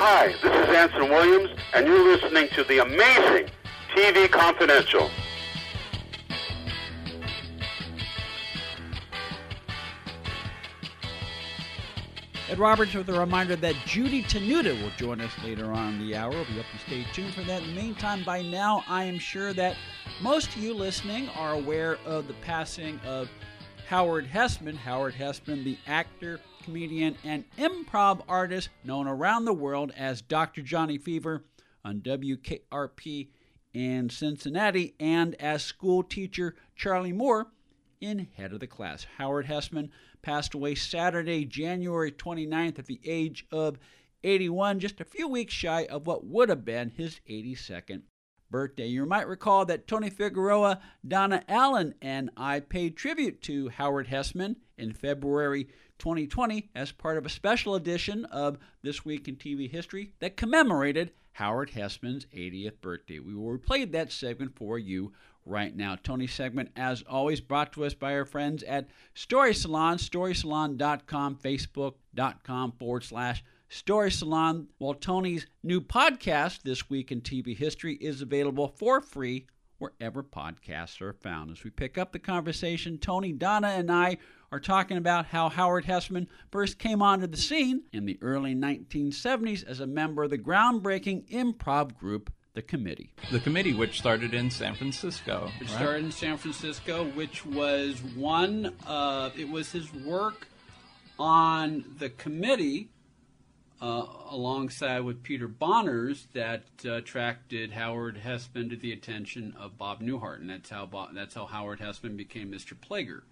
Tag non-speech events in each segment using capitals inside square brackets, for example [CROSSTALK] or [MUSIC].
Hi, this is Anson Williams, and you're listening to the amazing TV Confidential. Ed Roberts with a reminder that Judy Tenuta will join us later on in the hour. We hope you stay tuned for that. In the meantime, by now, I am sure that most of you listening are aware of the passing of Howard Hesseman. Howard Hesseman, the actor, comedian, and improv artist known around the world as Dr. Johnny Fever on WKRP in Cincinnati and as school teacher Charlie Moore in Head of the Class. Howard Hesseman passed away Saturday, January 29th at the age of 81, just a few weeks shy of what would have been his 82nd birthday. You might recall that Tony Figueroa, Donna Allen, and I paid tribute to Howard Hesseman in February 2020 as part of a special edition of This Week in TV History that commemorated Howard Hesseman's 80th birthday. We will replay that segment for you right now. Tony's segment, as always, brought to us by our friends at Story Salon, storysalon.com, facebook.com forward slash Story Salon. While Tony's new podcast, This Week in TV History, is available for free wherever podcasts are found. As we pick up the conversation, Tony, Donna, and I are talking about how Howard Hesseman first came onto the scene in the early 1970s as a member of the groundbreaking improv group the committee. The committee, which started in San Francisco. It right? started in San Francisco, which was one, of, it was his work on the committee uh, alongside with Peter Bonerz that uh, attracted Howard Hesseman to the attention of Bob Newhart, and that's how Bob, that's how Howard Hesseman became Mr. Plager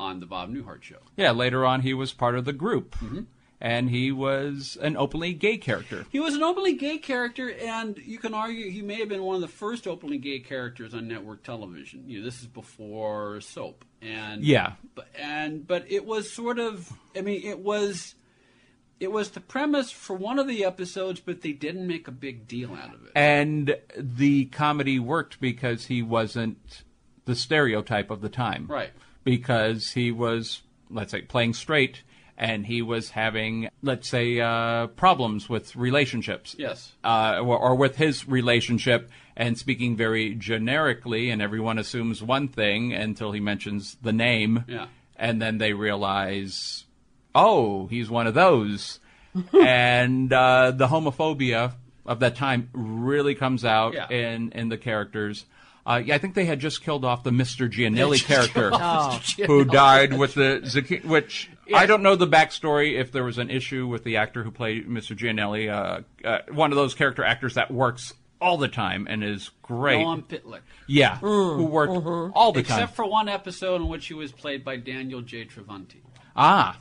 on the Bob Newhart show. Yeah, later on he was part of the group. Mm-hmm and he was an openly gay character. He was an openly gay character, and you can argue he may have been one of the first openly gay characters on network television. You know, this is before soap, and yeah, but, and but it was sort of, I mean, it was. It was the premise for one of the episodes, but they didn't make a big deal out of it. And the comedy worked because he wasn't the stereotype of the time. Right. Because he was, let's say, playing straight and he was having, let's say, uh, problems with relationships. Yes. Uh, or, or, with his relationship, and speaking very generically, and everyone assumes one thing until he mentions the name. Yeah. And then they realize, oh, he's one of those. [LAUGHS] and uh, the homophobia of that time really comes out yeah. in, in the characters. Uh, yeah, I think they had just killed off the Mr. Gianelli character oh. who died with the zucchini, which yeah. I don't know the backstory if there was an issue with the actor who played Mr. Gianelli, uh, uh, one of those character actors that works all the time and is great. Noam Pitlik. Yeah, mm, who worked mm-hmm. all the Except time. Except for one episode in which he was played by Daniel J. Travanti. Ah,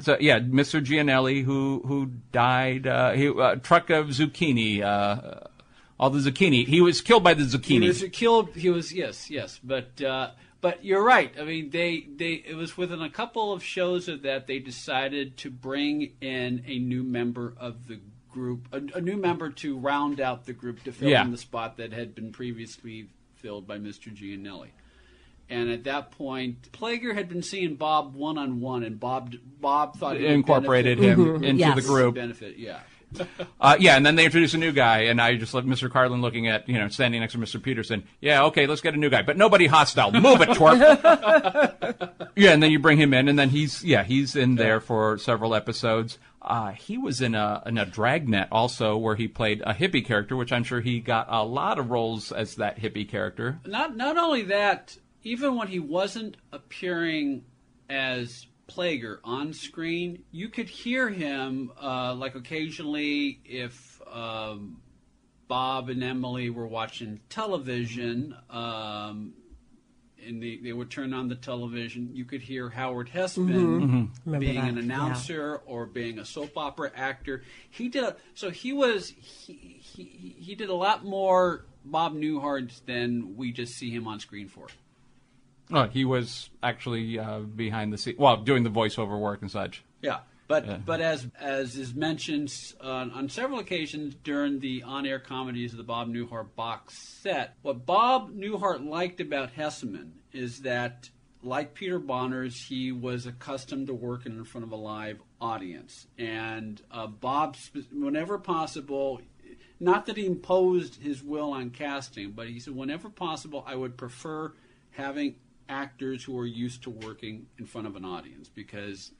so yeah, Mr. Gianelli, who who died, uh, he uh, truck of zucchini, uh, all the zucchini. He was killed by the zucchini. He was killed. He was yes, yes. But uh, but you're right. I mean, they they it was within a couple of shows of that they decided to bring in a new member of the group, a, a new member to round out the group to fill yeah. in the spot that had been previously filled by Mr. Gianelli. And at that point, Plager had been seeing Bob one on one, and Bob Bob thought he incorporated him mm-hmm. into yes. the group. Benefit, yeah. [LAUGHS] uh, yeah, and then they introduce a new guy, and I just left Mr. Carlin looking at, you know, standing next to Mr. Peterson. Yeah, okay, let's get a new guy, but nobody hostile. Move it, twerp. [LAUGHS] yeah, and then you bring him in, and then he's, yeah, he's in there for several episodes. Uh, he was in a in a Dragnet also, where he played a hippie character, which I'm sure he got a lot of roles as that hippie character. Not not only that, even when he wasn't appearing as Plager on screen, you could hear him uh, like occasionally if um, Bob and Emily were watching television. Um, and they, they would turn on the television, you could hear Howard Hesseman mm-hmm. mm-hmm. being that. an announcer yeah. or being a soap opera actor. He did a, so he was he, he he did a lot more Bob Newhart than we just see him on screen for. Oh, he was actually uh, behind the scenes, well, doing the voiceover work and such. Yeah, but yeah. but as as is mentioned uh, on several occasions during the on-air comedies of the Bob Newhart box set, what Bob Newhart liked about Hesseman is that, like Peter Bonerz, he was accustomed to working in front of a live audience. And uh, Bob, whenever possible, not that he imposed his will on casting, but he said, whenever possible, I would prefer having actors who are used to working in front of an audience because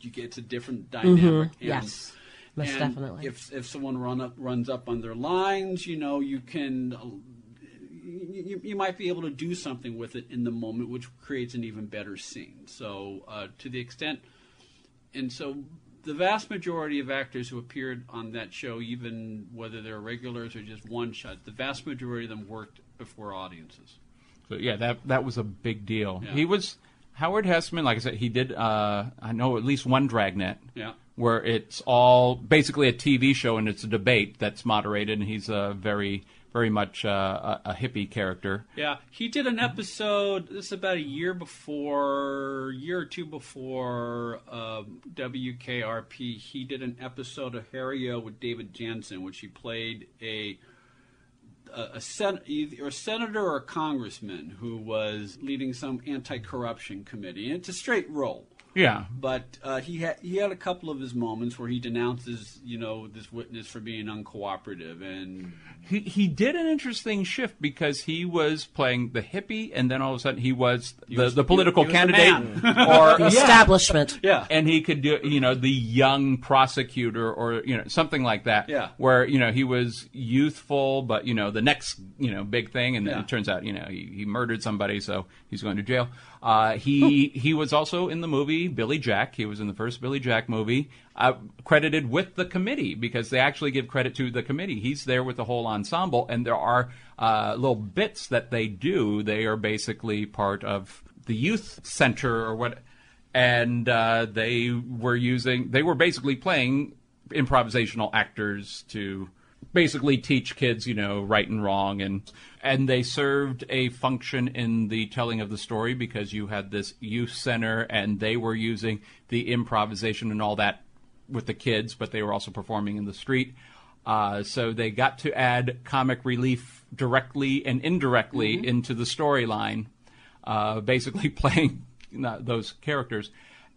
you get a different dynamic. And- Yes. Most and definitely. If if someone run up runs up on their lines, you know, you can. You, you might be able to do something with it in the moment, which creates an even better scene. So, uh, to the extent, and so the vast majority of actors who appeared on that show, even whether they're regulars or just one shot, the vast majority of them worked before audiences. So yeah, that that was a big deal. Yeah. He was Howard Hesseman. Like I said, he did. Uh, I know at least one Dragnet. Yeah. Where it's all basically a TV show and it's a debate that's moderated, and he's a very, very much uh, a, a hippie character. Yeah, he did an episode. This is about a year before, year or two before um, WKRP. He did an episode of Harry O with David Janssen, which he played a a, sen- either a senator or a congressman who was leading some anti-corruption committee. And it's a straight role. Yeah. But uh, he had he had a couple of his moments where he denounces, you know, this witness for being uncooperative, and He he did an interesting shift because he was playing the hippie, and then all of a sudden he was the, was- the political he was candidate, man. or [LAUGHS] The establishment. yeah, and he could do you know the young prosecutor or you know something like that Yeah. where you know he was youthful but you know the next you know big thing and then Yeah. it turns out you know he, he murdered somebody so he's going to jail uh, he he was also in the movie Billy Jack. He was in the first Billy Jack movie. Uh, credited with the committee because they actually give credit to the committee. He's there with the whole ensemble and there are uh, little bits that they do. They are basically part of the youth center or what and uh, they were using they were basically playing improvisational actors to basically teach kids you know right and wrong and and they served a function in the telling of the story because you had this youth center and they were using the improvisation and all that with the kids but they were also performing in the street uh, so they got to add comic relief directly and indirectly into the storyline uh, basically [LAUGHS] playing uh, those characters.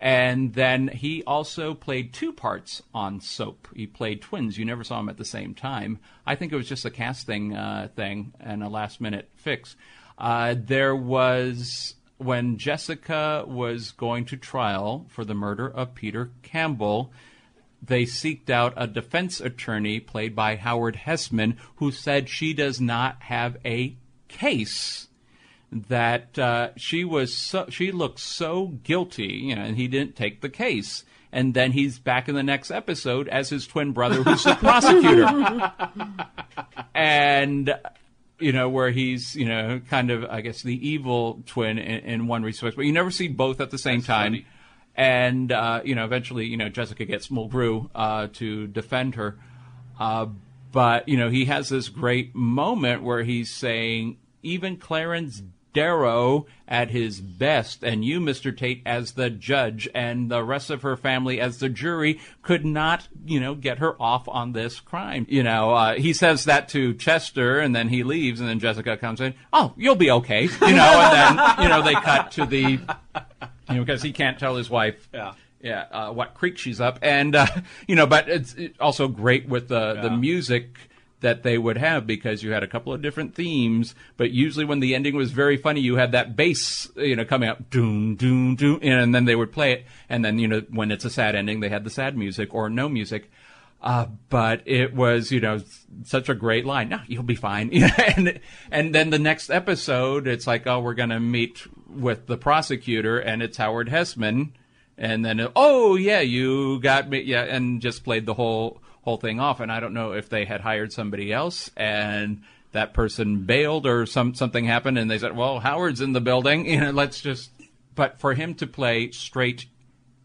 And then he also played two parts on Soap. He played twins. You never saw him at the same time. I think it was just a casting uh, thing and a last minute fix. Uh, there was when Jessica was going to trial for the murder of Peter Campbell they seeked out a defense attorney played by Howard Hesseman who said she does not have a case that uh, she was so, she looked so guilty you know and he didn't take the case. And then he's back in the next episode as his twin brother who's the [LAUGHS] prosecutor. And you know where he's you know kind of i guess the evil twin in, in one respect. But you never see both at the same time. funny. and uh, you know eventually you know jessica gets mulgrew uh, to defend her. Uh, but you know he has this great moment where he's saying even clarence darrow at his best and you mr tate as the judge and the rest of her family as the jury could not you know get her off on this crime. You know uh, he says that to chester and then he leaves and then jessica comes in. Oh you'll be okay. You know and then you know they cut to the you know because he can't tell his wife Yeah. yeah uh, what creek she's up. And uh, you know but it's it also great with the the music that they would have because you had a couple of different themes but usually when the ending was very funny you had that bass you know coming up doom doom doom and then they would play it and then you know when it's a sad ending they had the sad music or no music uh, but it was, you know, such a great line. No, you'll be fine. [LAUGHS] and and then the next episode, it's like, oh, we're gonna meet with the prosecutor, and it's Howard Hesseman, and then oh yeah, you got me, yeah, and just played the whole whole thing off. And I don't know if they had hired somebody else, and that person bailed, or some something happened, and they said, well, Howard's in the building, [LAUGHS] you know, let's just. But for him to play straight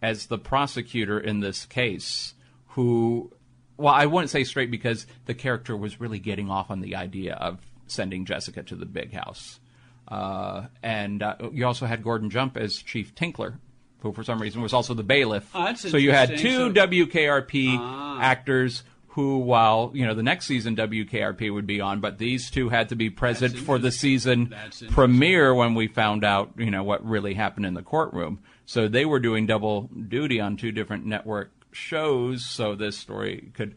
as the prosecutor in this case, who, well, I wouldn't say straight because the character was really getting off on the idea of sending Jessica to the big house. Uh, and uh, you also had Gordon Jump as Chief Tinkler, who for some reason was also the bailiff. Oh, so you had two So- WKRP Ah. actors who, while you know the next season WKRP would be on, but these two had to be present for the season premiere when we found out you know what really happened in the courtroom. So they were doing double duty on two different network shows, so this story could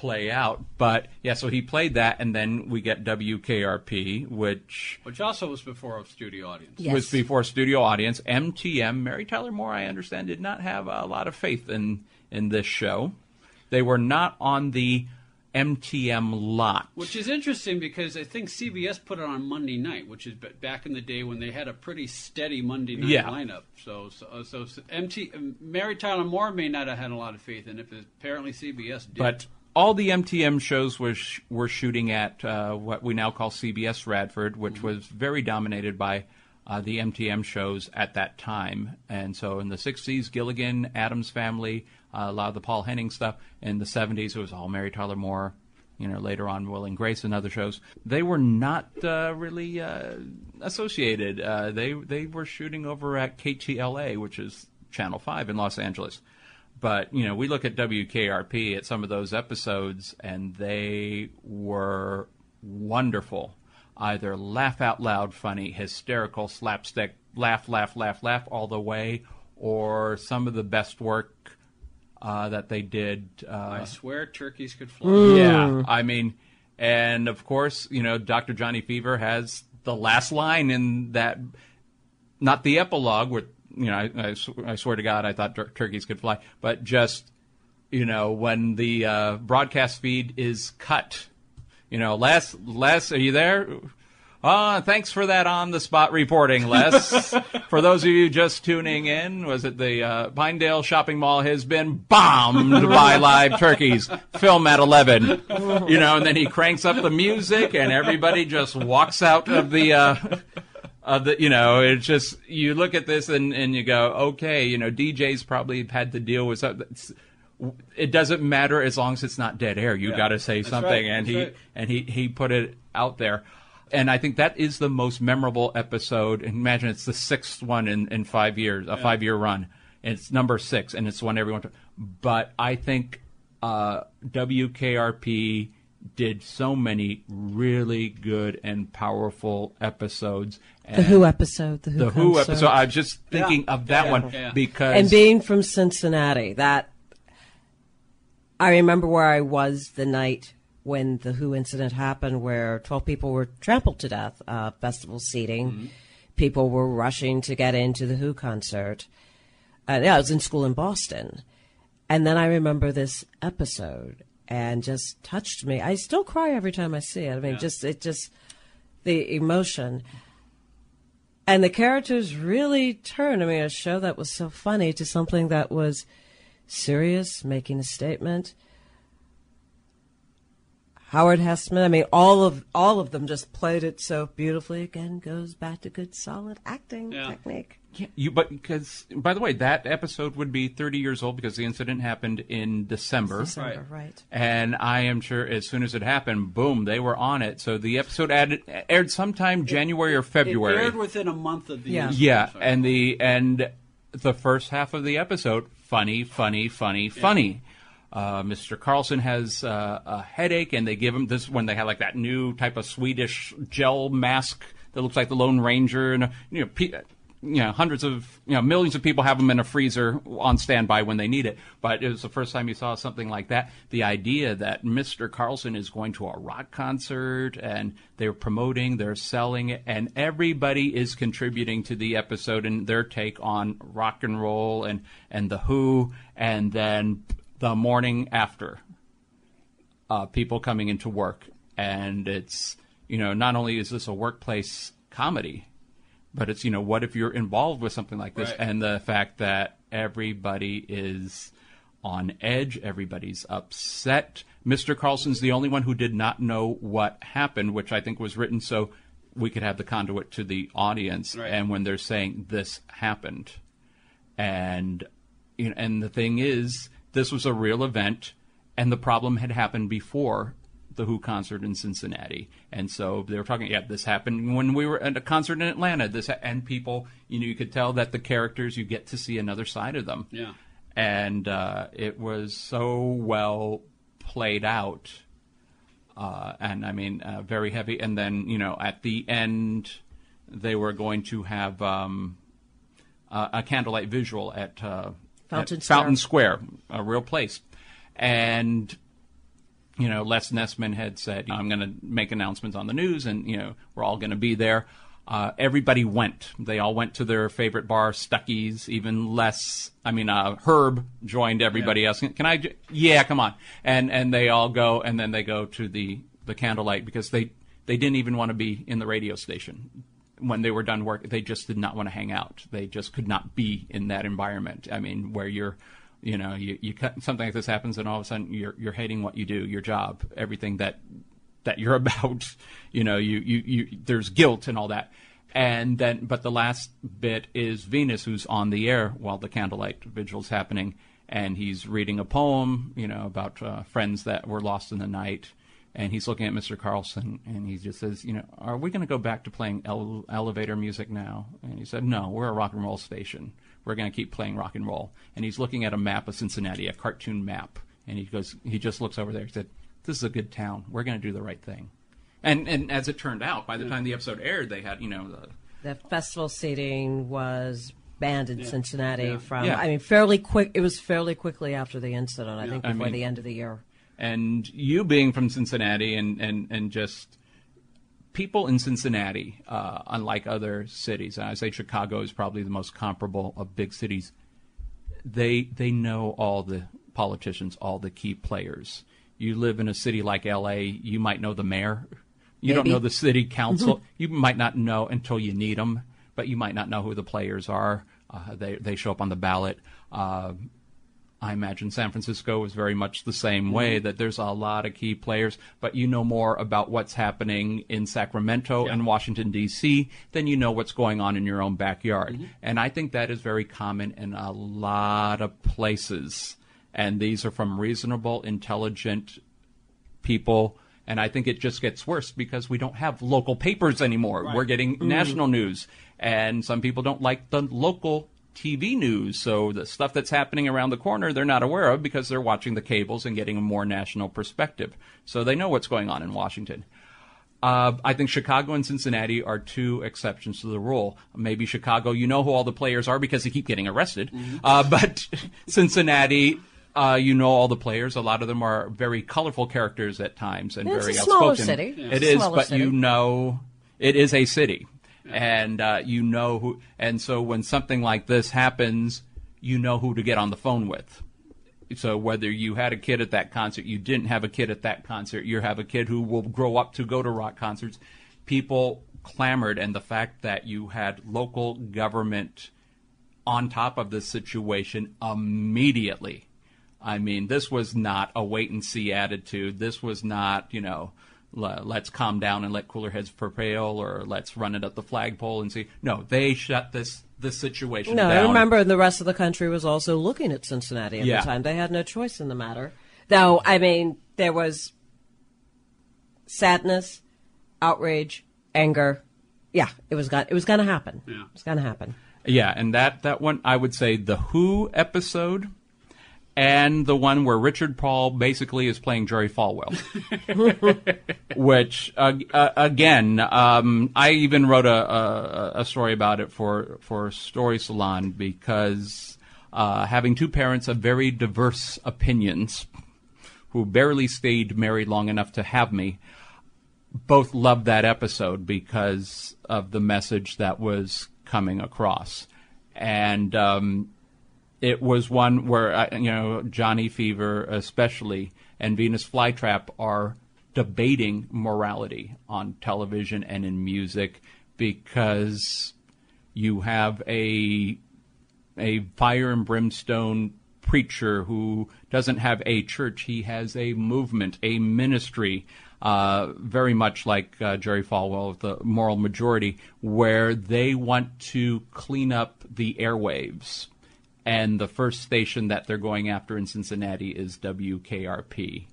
play out. But yeah, so he played that, and then we get WKRP, which Which also was before a studio audience. Yes. was before a studio audience. MTM, Mary Tyler Moore, I understand, did not have a lot of faith in in this show. They were not on the MTM lot. Which is interesting because I think CBS put it on Monday night, which is back in the day when they had a pretty steady Monday night Yeah. lineup. So, so, so MT Mary Tyler Moore may not have had a lot of faith in it, but apparently CBS did. But all the MTM shows were sh- were shooting at uh, what we now call CBS Radford, which was very dominated by uh, the MTM shows at that time. And so in the '60s, Gilligan, Addams Family, uh, a lot of the Paul Henning stuff. In the '70s, it was all Mary Tyler Moore. You know, later on, Will and Grace and other shows. They were not uh, really uh, associated. Uh, they they were shooting over at KTLA, which is Channel Five in Los Angeles. But you know, we look at WKRP at some of those episodes, and they were wonderful. Either laugh out loud, funny, hysterical, slapstick, laugh, laugh, laugh, laugh all the way, or some of the best work uh, that they did. Uh, I swear turkeys could fly. yeah, I mean, and of course, you know, Dr. Johnny Fever has the last line in that, not the epilogue, where you know, I, I, sw- I swear to God, I thought tur- turkeys could fly, but just you know, when the uh, broadcast feed is cut, you know, Les, Les, are you there? Uh, thanks for that on the spot reporting, Les. [LAUGHS] for those of you just tuning in, was it the uh, Pinedale Shopping Mall has been bombed by live turkeys? Film at 11. You know, and then he cranks up the music and everybody just walks out of the. Uh, of the, you know, it's just you look at this and, and you go, okay, you know, DJs probably had to deal with something. It doesn't matter as long as it's not dead air. You got to say That's something, right. and That's he right. and he he put it out there. And I think that is the most memorable episode. And imagine it's the sixth one in, in five years, a five year run. And it's number six, and it's one everyone. But I think uh, WKRP did so many really good and powerful episodes. The Who episode. The Who. The Who episode. I was just thinking of that Yeah. one Yeah. because and being from Cincinnati, that I remember where I was the night when the Who incident happened, where twelve people were trampled to death. Uh, festival seating, people were rushing to get into the Who concert. Uh, yeah, I was in school in Boston, and then I remember this episode and just touched me. I still cry every time I see it. I mean, just it just the emotion and the characters really turned. I mean, a show that was so funny to something that was serious, making a statement. Howard Hesseman, I mean, all of all of them just played it so beautifully. Again, goes back to good, solid acting Yeah. technique. Yeah, you but because by the way, that episode would be 30 years old because the incident happened in December. December, right? And I am sure as soon as it happened, boom, they were on it. So the episode added, aired sometime January or February. It aired within a month of the Yeah. incident, yeah, so- and the and the first half of the episode, funny, funny, funny, funny. Uh, Mr. Carlson has uh, a headache, and they give him this when they have like that new type of Swedish gel mask that looks like the Lone Ranger, and you know, pe- you know, hundreds of you know, millions of people have them in a freezer on standby when they need it. But it was the first time you saw something like that. The idea that Mr. Carlson is going to a rock concert, and they're promoting, they're selling it, and everybody is contributing to the episode and their take on rock and roll and and the Who, and then the morning after uh, people coming into work. And it's, you know, not only is this a workplace comedy, but it's, you know, what if you're involved with something like this? Right. And the fact that everybody is on edge, everybody's upset. Mr. Carlson's the only one who did not know what happened, which I think was written so we could have the conduit to the audience. Right. And when they're saying this happened, and you know, and the thing is, this was a real event, and the problem had happened before the Who concert in Cincinnati, and so they were talking. Yeah, this happened when we were at a concert in Atlanta. This ha- and people, you know, you could tell that the characters, you get to see another side of them. Yeah. and uh, it was so well played out. Uh, and I mean, uh, very heavy. And then, you know, at the end, they were going to have um, uh, a candlelight visual at, uh, Fountain Square. Fountain Square, a real place, and you know, Les Nessman had said, I'm going to make announcements on the news, and you know, we're all going to be there. Uh, everybody went. They all went to their favorite bar, Stuckey's. Even less. I mean, uh, Herb joined everybody else. Can I? j- Yeah, come on. And and they all go, and then they go to the the candlelight because they they didn't even want to be in the radio station when they were done work. They just did not want to hang out. They just could not be in that environment. I mean, where you're you know, you, you cut, something like this happens, and all of a sudden you're you're hating what you do, your job, everything that that you're [LAUGHS] about. You know, you you, you there's guilt and all that. And then, but the last bit is Venus, who's on the air while the candlelight vigil's happening, and he's reading a poem, you know, about uh, friends that were lost in the night. And he's looking at Mr. Carlson, and he just says, you know, are we going to go back to playing ele- elevator music now? And he said, no, we're a rock and roll station. We're going to keep playing rock and roll. And he's looking at a map of Cincinnati, a cartoon map, and he goes, he just looks over there. He said, "This is a good town. We're going to do the right thing." And and as it turned out, by the time the episode aired, they had you know the The festival seating was banned in Cincinnati from. Yeah. I mean, fairly quick. It was fairly quickly after the incident. I think I before mean- the end of the year. And you being from Cincinnati and and and just people in Cincinnati, uh, unlike other cities, and I say Chicago is probably the most comparable of big cities. They they know all the politicians, all the key players. You live in a city like L.A., you might know the mayor. You don't know the city council. [LAUGHS] you might not know until you need them, but you might not know who the players are. Uh, they they show up on the ballot. Uh, I imagine San Francisco is very much the same way mm-hmm. that there's a lot of key players, but you know more about what's happening in Sacramento and Washington D.C. than you know what's going on in your own backyard. Mm-hmm. And I think that is very common in a lot of places. And these are from reasonable, intelligent people. And I think it just gets worse because we don't have local papers anymore. We're getting mm-hmm. national news. And some people don't like the local TV news. So the stuff that's happening around the corner, they're not aware of because they're watching the cables and getting a more national perspective. So they know what's going on in Washington. Uh, I think Chicago and Cincinnati are two exceptions to the rule. Maybe Chicago, you know who all the players are because they keep getting arrested. Uh, [LAUGHS] but Cincinnati, uh, you know all the players. A lot of them are very colorful characters at times and it's very a outspoken. city. Yeah. It It's is, smaller but city. you know, it is a city, and uh, you know who. And so when something like this happens, you know who to get on the phone with. So whether you had a kid at that concert, you didn't have a kid at that concert, you have a kid who will grow up to go to rock concerts, people clamored, and the fact that you had local government on top of this situation immediately. I mean, this was not a wait and see attitude. This was not, you know, let's calm down and let cooler heads prevail, or let's run it up the flagpole and see. No, they shut this this situation No, down. I remember the rest of the country was also looking at Cincinnati at Yeah. the time. They had no choice in the matter. Though, I mean, there was sadness, outrage, anger. Yeah, it was got. It was going to happen. Yeah. It was going to happen. Yeah, and that that one I would say the Who episode and the one where Richard Paul basically is playing Jerry Falwell. [LAUGHS] Which uh, uh, again, um, I even wrote a, a a story about it for for Story Salon because uh, having two parents of very diverse opinions who barely stayed married long enough to have me both loved that episode because of the message that was coming across. And um, it was one where, uh, you know, Johnny Fever especially and Venus Flytrap are debating morality on television and in music because you have a a fire and brimstone preacher who doesn't have a church. He has a movement, a ministry, uh, very much like uh, Jerry Falwell of the Moral Majority, where they want to clean up the airwaves. And the first station that they're going after in Cincinnati is WKRP.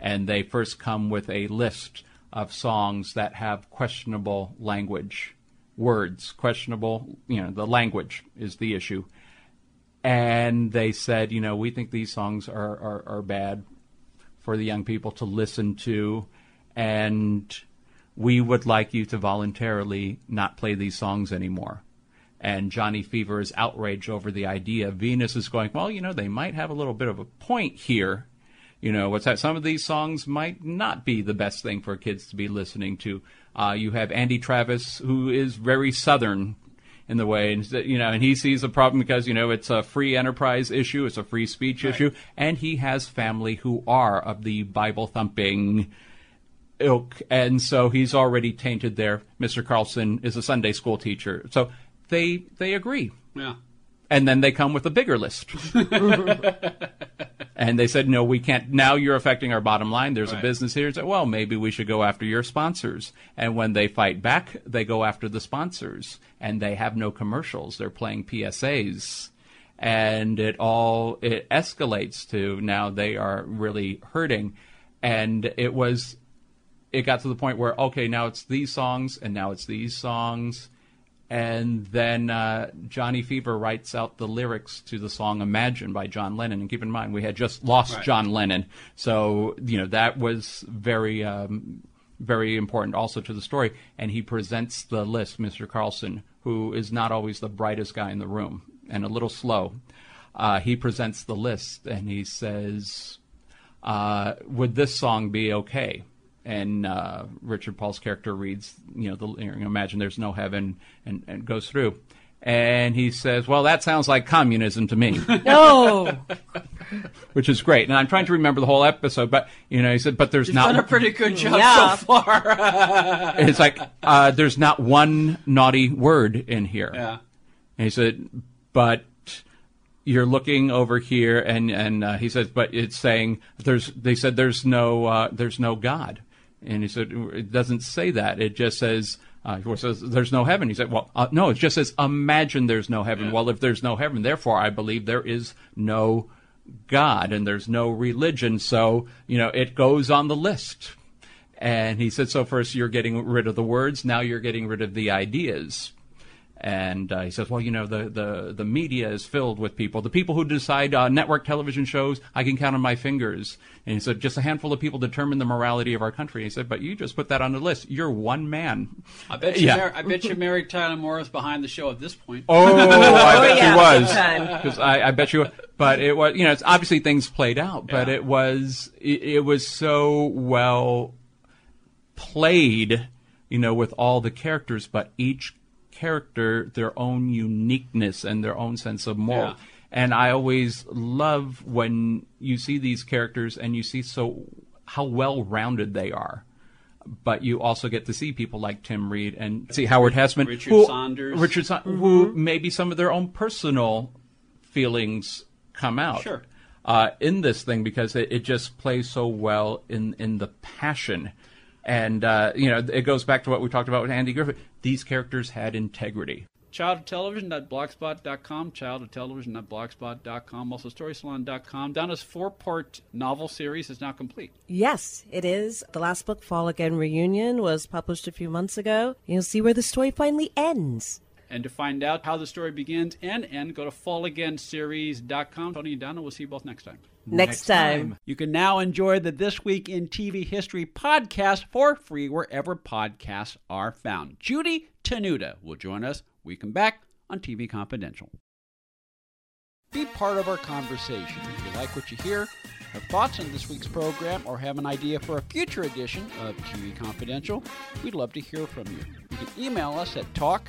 And they first come with a list of songs that have questionable language, words, questionable, you know, the language is the issue and they said, you know, we think these songs are, are, are bad for the young people to listen to, and we would like you to voluntarily not play these songs anymore. And Johnny Fever's outrage over the idea. Venus is going, well, you know, they might have a little bit of a point here. You know, what's that? Some of these songs might not be the best thing for kids to be listening to. Uh, you have Andy Travis, who is very southern in the way, and you know, and he sees a problem because you know it's a free enterprise issue, it's a free speech Right. issue, and he has family who are of the Bible thumping ilk, and so he's already tainted there. Mr. Carlson is a Sunday school teacher, so they they agree Yeah. and then they come with a bigger list. [LAUGHS] and they said, no, we can't. Now you're affecting our bottom line. There's a business here. So, well, maybe we should go after your sponsors. And when they fight back, they go after the sponsors. And they have no commercials. They're playing PSAs. And it all, it escalates to now they are really hurting. And it was, it got to the point where, okay, now it's these songs and now it's these songs and then uh, Johnny Fever writes out the lyrics to the song "Imagine" by John Lennon. And keep in mind, we had just lost Right. John Lennon, so you know that was very, um, very important also to the story. And he presents the list, Mr. Carlson, who is not always the brightest guy in the room and a little slow. Uh, he presents the list and he says, uh, "Would this song be okay?" And uh, Richard Paul's character reads, you know, the you know, imagine there's no heaven, and, and goes through, and he says, "Well, that sounds like communism to me," [LAUGHS] No. [LAUGHS] which is great. And I'm trying to remember the whole episode, but you know, he said, "But there's You've not." done a pretty good job Yeah. so far. [LAUGHS] it's like uh, there's not one naughty word in here. yeah. And he said, but you're looking over here, and and uh, he says, but it's saying there's. They said there's no uh, there's no God, and he said it doesn't say that. It just says. Uh, he says there's no heaven. He said, "Well, uh, no. It just says imagine there's no heaven. Yeah. Well, if there's no heaven, therefore I believe there is no God and there's no religion. So you know it goes on the list." And he said, "So first you're getting rid of the words. Now you're getting rid of the ideas." And uh, he says, well, you know, the, the, the media is filled with people. The people who decide uh, network television shows, I can count on my fingers. And he said, just a handful of people determine the morality of our country. He said, but you just put that on the list. You're one man. I bet you. Yeah. Mar- I bet you Mary Tyler Moore's behind the show at this point. Oh, I [LAUGHS] bet yeah, you was. Because I, I bet you. But it was, you know, it's obviously things played out, but Yeah. it was, it, it was so well played, you know, with all the characters, but each character their own uniqueness and their own sense of moral. Yeah. And I always love when you see these characters and you see so how well rounded they are. But you also get to see people like Tim Reid and see Howard Hesseman, Richard who- Sanders. Richard, Sa- who maybe some of their own personal feelings come out Sure. uh, in this thing because it, it just plays so well in in the passion. And uh, you know, it goes back to what we talked about with Andy Griffith. These characters had integrity. Child of Television.blogspot.com, Child childhoodtelevision.blogspot.com, childhoodtelevision.blogspot.com, also storysalon.com. Donna's four-part novel series is now complete. Yes, it is. The last book, Fall Again Reunion, was published a few months ago. You'll see where the story finally ends. And to find out how the story begins and end, go to fallagainseries.com. Tony and Donna, we'll see you both next time. Next, time. You can now enjoy the This Week in TV History podcast for free wherever podcasts are found. Judy Tenuta will join us. We come back on TV Confidential. Be part of our conversation. If you like what you hear, have thoughts on this week's program, or have an idea for a future edition of TV Confidential, we'd love to hear from you. You can email us at talk